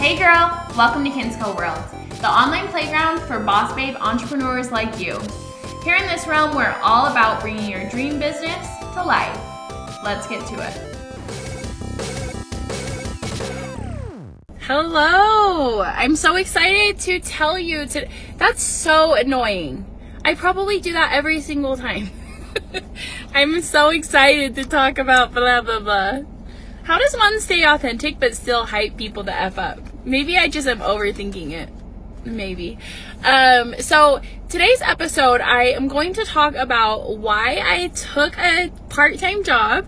Hey girl, welcome to Kinsco World, the online playground for boss babe entrepreneurs like you. Here in this realm, we're all about bringing your dream business to life. Let's get to it. Hello! I'm so excited to tell you to. That's so annoying. I probably do that every single time. I'm so excited to talk about blah blah blah. How does one stay authentic but still hype people to F up? Maybe I just am overthinking it. Maybe. Um, so today's episode, I am going to talk about why I took a part time job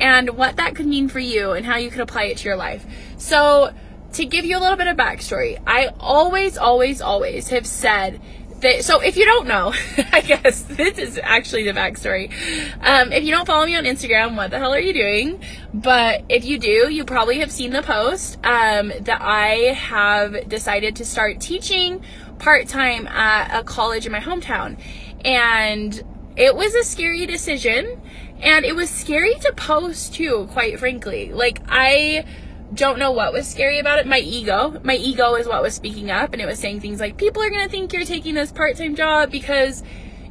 and what that could mean for you and how you could apply it to your life. So, to give you a little bit of backstory, I always, always, always have said that, so if you don't know, I guess this is actually the backstory. Um, if you don't follow me on Instagram, what the hell are you doing? But if you do, you probably have seen the post um, that I have decided to start teaching part time at a college in my hometown. And it was a scary decision. And it was scary to post too, quite frankly. Like, I don't know what was scary about it. My ego. My ego is what was speaking up, and it was saying things like, people are going to think you're taking this part time job because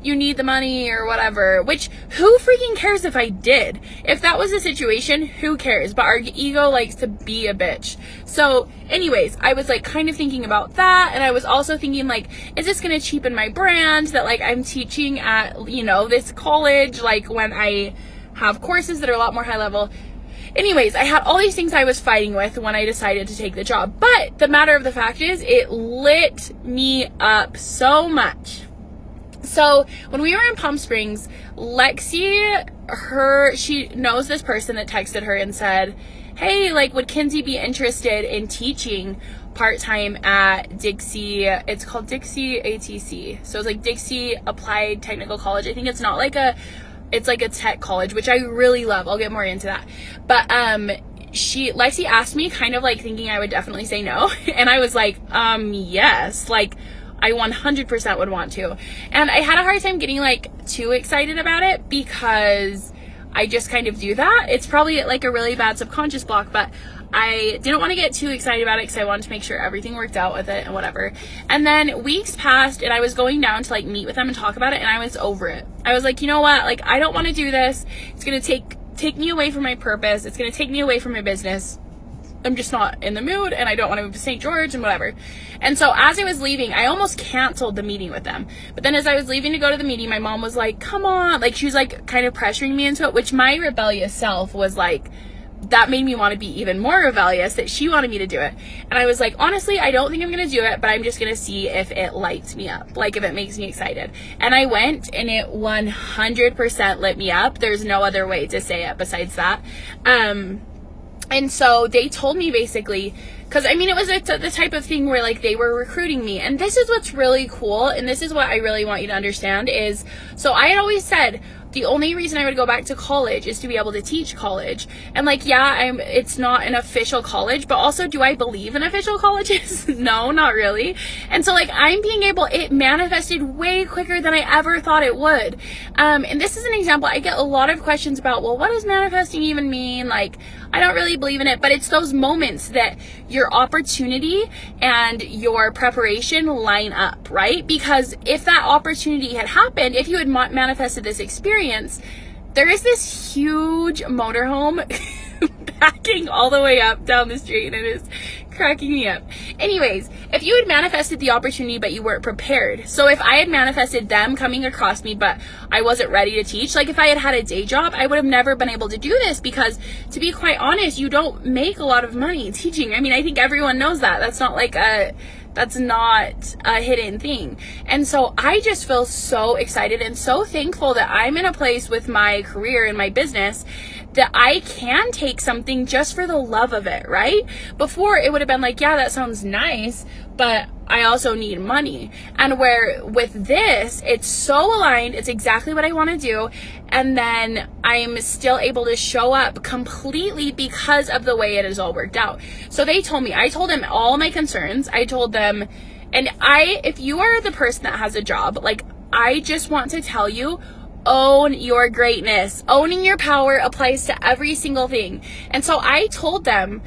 you need the money or whatever. Which, who freaking cares if I did? If that was the situation, who cares? But our ego likes to be a bitch. So, anyways, I was like kind of thinking about that, and I was also thinking, like, is this going to cheapen my brand that, like, I'm teaching at, you know, this college, like, when I have courses that are a lot more high level anyways, I had all these things I was fighting with when I decided to take the job. But the matter of the fact is, it lit me up so much. So when we were in Palm Springs, Lexi, her, she knows this person that texted her and said, Hey, like, would Kinsey be interested in teaching part time at Dixie? It's called Dixie ATC. So it's like Dixie Applied Technical College. I think it's not like a it's like a tech college, which I really love. I'll get more into that. But um she Lexi asked me kind of like thinking I would definitely say no. And I was like, um, yes. Like I 100% would want to. And I had a hard time getting like too excited about it because I just kind of do that. It's probably like a really bad subconscious block, but I didn't want to get too excited about it because I wanted to make sure everything worked out with it and whatever. And then weeks passed and I was going down to like meet with them and talk about it and I was over it. I was like, you know what? Like I don't want to do this. It's going to take take me away from my purpose. It's going to take me away from my business. I'm just not in the mood and I don't want to move to St. George and whatever. And so as I was leaving, I almost canceled the meeting with them. But then as I was leaving to go to the meeting, my mom was like, come on. Like she was like kind of pressuring me into it, which my rebellious self was like, that made me want to be even more rebellious that she wanted me to do it. And I was like, honestly, I don't think I'm going to do it, but I'm just going to see if it lights me up, like if it makes me excited. And I went and it 100% lit me up. There's no other way to say it besides that. Um, and so they told me basically, because I mean, it was the type of thing where like they were recruiting me. And this is what's really cool. And this is what I really want you to understand is so I had always said, the only reason I would go back to college is to be able to teach college. And like, yeah, I'm, it's not an official college, but also do I believe in official colleges? no, not really. And so like, I'm being able, it manifested way quicker than I ever thought it would. Um, and this is an example. I get a lot of questions about, well, what does manifesting even mean? Like, I don't really believe in it, but it's those moments that your opportunity and your preparation line up, right? Because if that opportunity had happened, if you had manifested this experience, there is this huge motorhome backing all the way up down the street and it is cracking me up. Anyways, if you had manifested the opportunity but you weren't prepared, so if I had manifested them coming across me but I wasn't ready to teach, like if I had had a day job, I would have never been able to do this because to be quite honest, you don't make a lot of money teaching. I mean, I think everyone knows that. That's not like a that's not a hidden thing. And so I just feel so excited and so thankful that I'm in a place with my career and my business that I can take something just for the love of it, right? Before it would have been like, yeah, that sounds nice, but I also need money. And where with this, it's so aligned, it's exactly what I want to do. And then I'm still able to show up completely because of the way it has all worked out. So they told me, I told them all my concerns. I told them, and I, if you are the person that has a job, like, I just want to tell you, own your greatness. Owning your power applies to every single thing. And so I told them,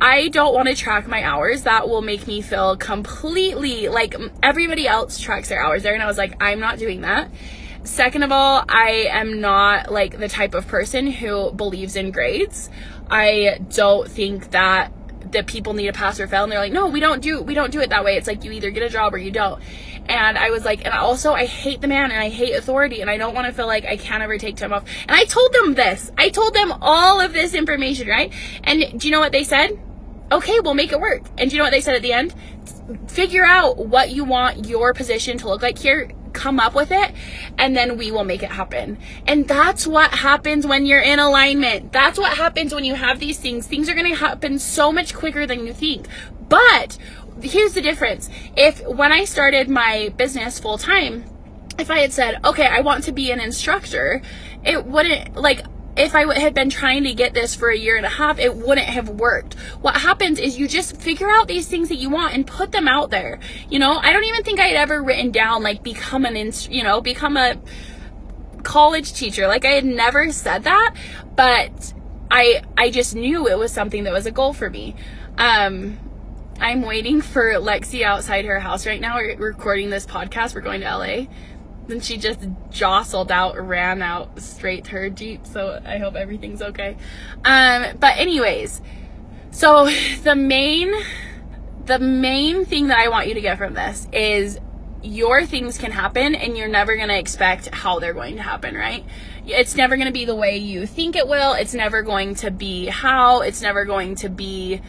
I don't want to track my hours. That will make me feel completely like everybody else tracks their hours there. And I was like, I'm not doing that. Second of all, I am not like the type of person who believes in grades. I don't think that that people need to pass or fail and they're like no we don't do we don't do it that way it's like you either get a job or you don't and i was like and also i hate the man and i hate authority and i don't want to feel like i can't ever take time off. And i told them this. I told them all of this information right? And do you know what they said? Okay we'll make it work. And do you know what they said at the end? Figure out what you want your position to look like here come up with it and then we will make it happen. And that's what happens when you're in alignment. That's what happens when you have these things. Things are going to happen so much quicker than you think. But here's the difference. If when I started my business full time, if I had said, okay, I want to be an instructor, it wouldn't like if I had been trying to get this for a year and a half, it wouldn't have worked. What happens is you just figure out these things that you want and put them out there. You know, I don't even think I had ever written down like become an, inst- you know, become a college teacher. Like I had never said that, but I I just knew it was something that was a goal for me. Um, I'm waiting for Lexi outside her house right now. We're recording this podcast. We're going to LA. Then she just jostled out, ran out straight to her Jeep. So I hope everything's okay. Um, but anyways, so the main, the main thing that I want you to get from this is your things can happen and you're never going to expect how they're going to happen, right? It's never going to be the way you think it will. It's never going to be how. It's never going to be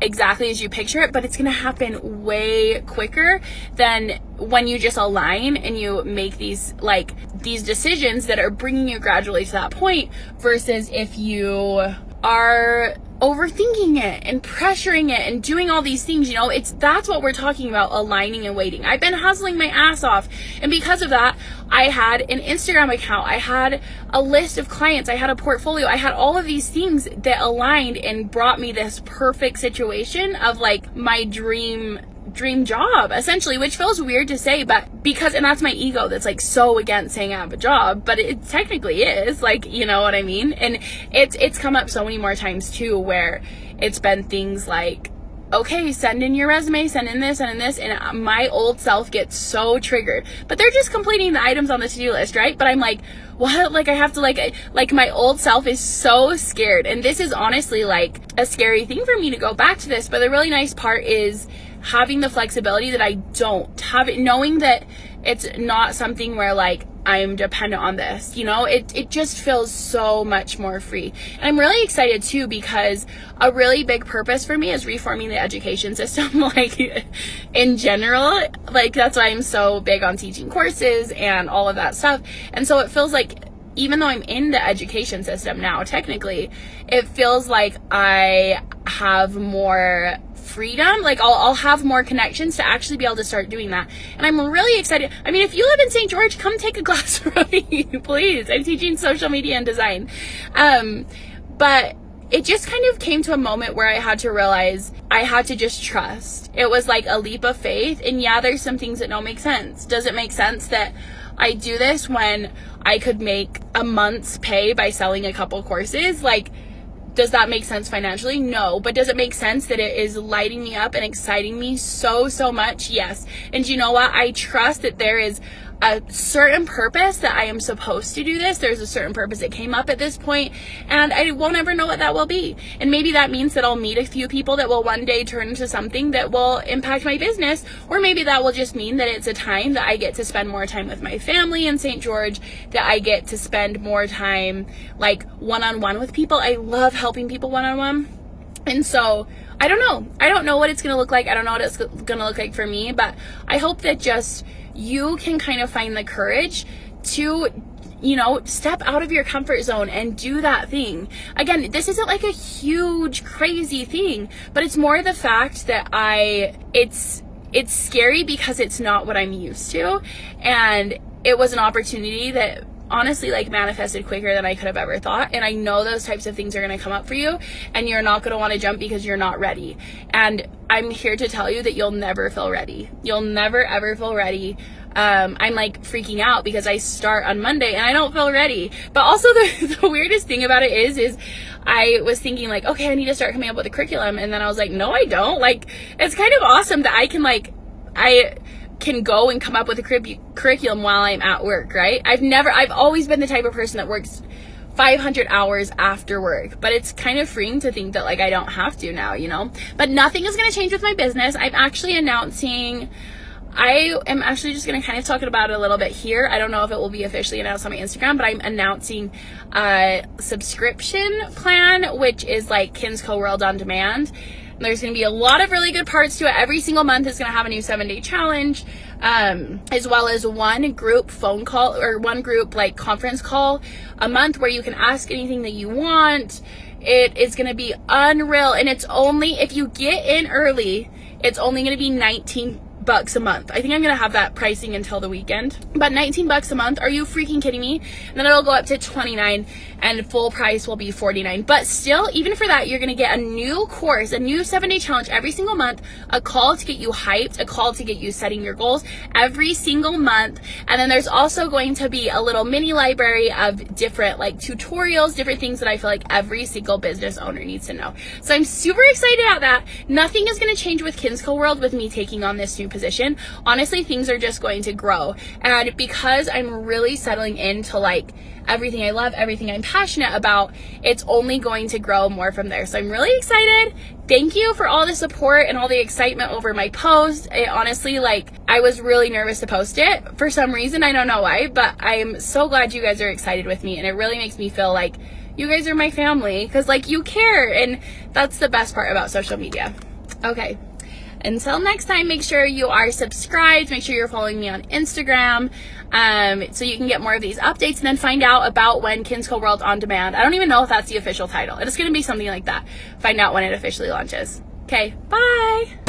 exactly as you picture it, but it's going to happen way quicker than when you just align and you make these like these decisions that are bringing you gradually to that point versus if you are overthinking it and pressuring it and doing all these things you know it's that's what we're talking about aligning and waiting. I've been hustling my ass off and because of that i had an instagram account i had a list of clients i had a portfolio i had all of these things that aligned and brought me this perfect situation of like my dream dream job essentially which feels weird to say but because and that's my ego that's like so against saying i have a job but it technically is like you know what i mean? And it's it's come up so many more times too where it's been things like okay, send in your resume, send in this, send in this, and uh, my old self gets so triggered. But they're just completing the items on the to-do list, right? But I'm like, what? Like I have to like, like my old self is so scared. And this is honestly like a scary thing for me to go back to this. But the really nice part is having the flexibility that I don't have it, knowing that it's not something where like I'm dependent on this, you know, it, it just feels so much more free. And I'm really excited too because a really big purpose for me is reforming the education system, like in general. Like that's why I'm so big on teaching courses and all of that stuff. And so it feels like even though I'm in the education system now, technically, it feels like I have more freedom. Like I'll, I'll have more connections to actually be able to start doing that. And I'm really excited. I mean, if you live in St. George, come take a class from me, please. I'm teaching social media and design. Um, but it just kind of came to a moment where I had to realize I had to just trust. It was like a leap of faith. And yeah, there's some things that don't make sense. Does it make sense that I do this when I could make a month's pay by selling a couple courses? Like, does that make sense financially? No. But does it make sense that it is lighting me up and exciting me so, so much? Yes. And you know what? I trust that there is a certain purpose that I am supposed to do this. There's a certain purpose that came up at this point, and I won't ever know what that will be. And maybe that means that I'll meet a few people that will one day turn into something that will impact my business, or maybe that will just mean that it's a time that I get to spend more time with my family in St. George, that I get to spend more time like one on one with people. I love helping people one on one. And so, I don't know. I don't know what it's going to look like. I don't know what it's going to look like for me, but I hope that just you can kind of find the courage to you know, step out of your comfort zone and do that thing. Again, this isn't like a huge crazy thing, but it's more the fact that I it's it's scary because it's not what I'm used to and it was an opportunity that honestly like manifested quicker than I could have ever thought. And I know those types of things are going to come up for you and you're not going to want to jump because you're not ready. And I'm here to tell you that you'll never feel ready. You'll never ever feel ready. Um, I'm like freaking out because I start on Monday and I don't feel ready. But also the, the weirdest thing about it is, is I was thinking like, okay, I need to start coming up with a curriculum. And then I was like, no, I don't. Like, it's kind of awesome that I can like, I can go and come up with a curriculum while I'm at work, right? I've never, I've always been the type of person that works 500 hours after work, but it's kind of freeing to think that like I don't have to now, you know? But nothing is going to change with my business. I'm actually announcing I am actually just going to kind of talk about it a little bit here. I don't know if it will be officially announced on my Instagram, but I'm announcing a subscription plan, which is like Kinsco World on Demand. There's going to be a lot of really good parts to it. Every single month is going to have a new seven day challenge, um, as well as one group phone call or one group like conference call a month where you can ask anything that you want. It is going to be unreal. And it's only, if you get in early, it's only going to be 19 bucks a month. I think I'm gonna have that pricing until the weekend. But 19 bucks a month, are you freaking kidding me? And then it'll go up to 29 and full price will be 49. But still, even for that, you're gonna get a new course, a new seven day challenge every single month, a call to get you hyped, a call to get you setting your goals every single month. And then there's also going to be a little mini library of different like tutorials, different things that I feel like every single business owner needs to know. So I'm super excited about that. Nothing is gonna change with Kinsco World with me taking on this new position position, honestly, things are just going to grow. And because I'm really settling into like everything I love, everything I'm passionate about, it's only going to grow more from there. So I'm really excited. Thank you for all the support and all the excitement over my post. It honestly, like, I was really nervous to post it for some reason. I don't know why, but I'm so glad you guys are excited with me. And it really makes me feel like you guys are my family because, like, you care. And that's the best part about social media. Okay, until next time, make sure you are subscribed. Make sure you're following me on Instagram um, so you can get more of these updates and then find out about when Kinsco World On Demand. I don't even know if that's the official title. It's going to be something like that. Find out when it officially launches. Okay, bye.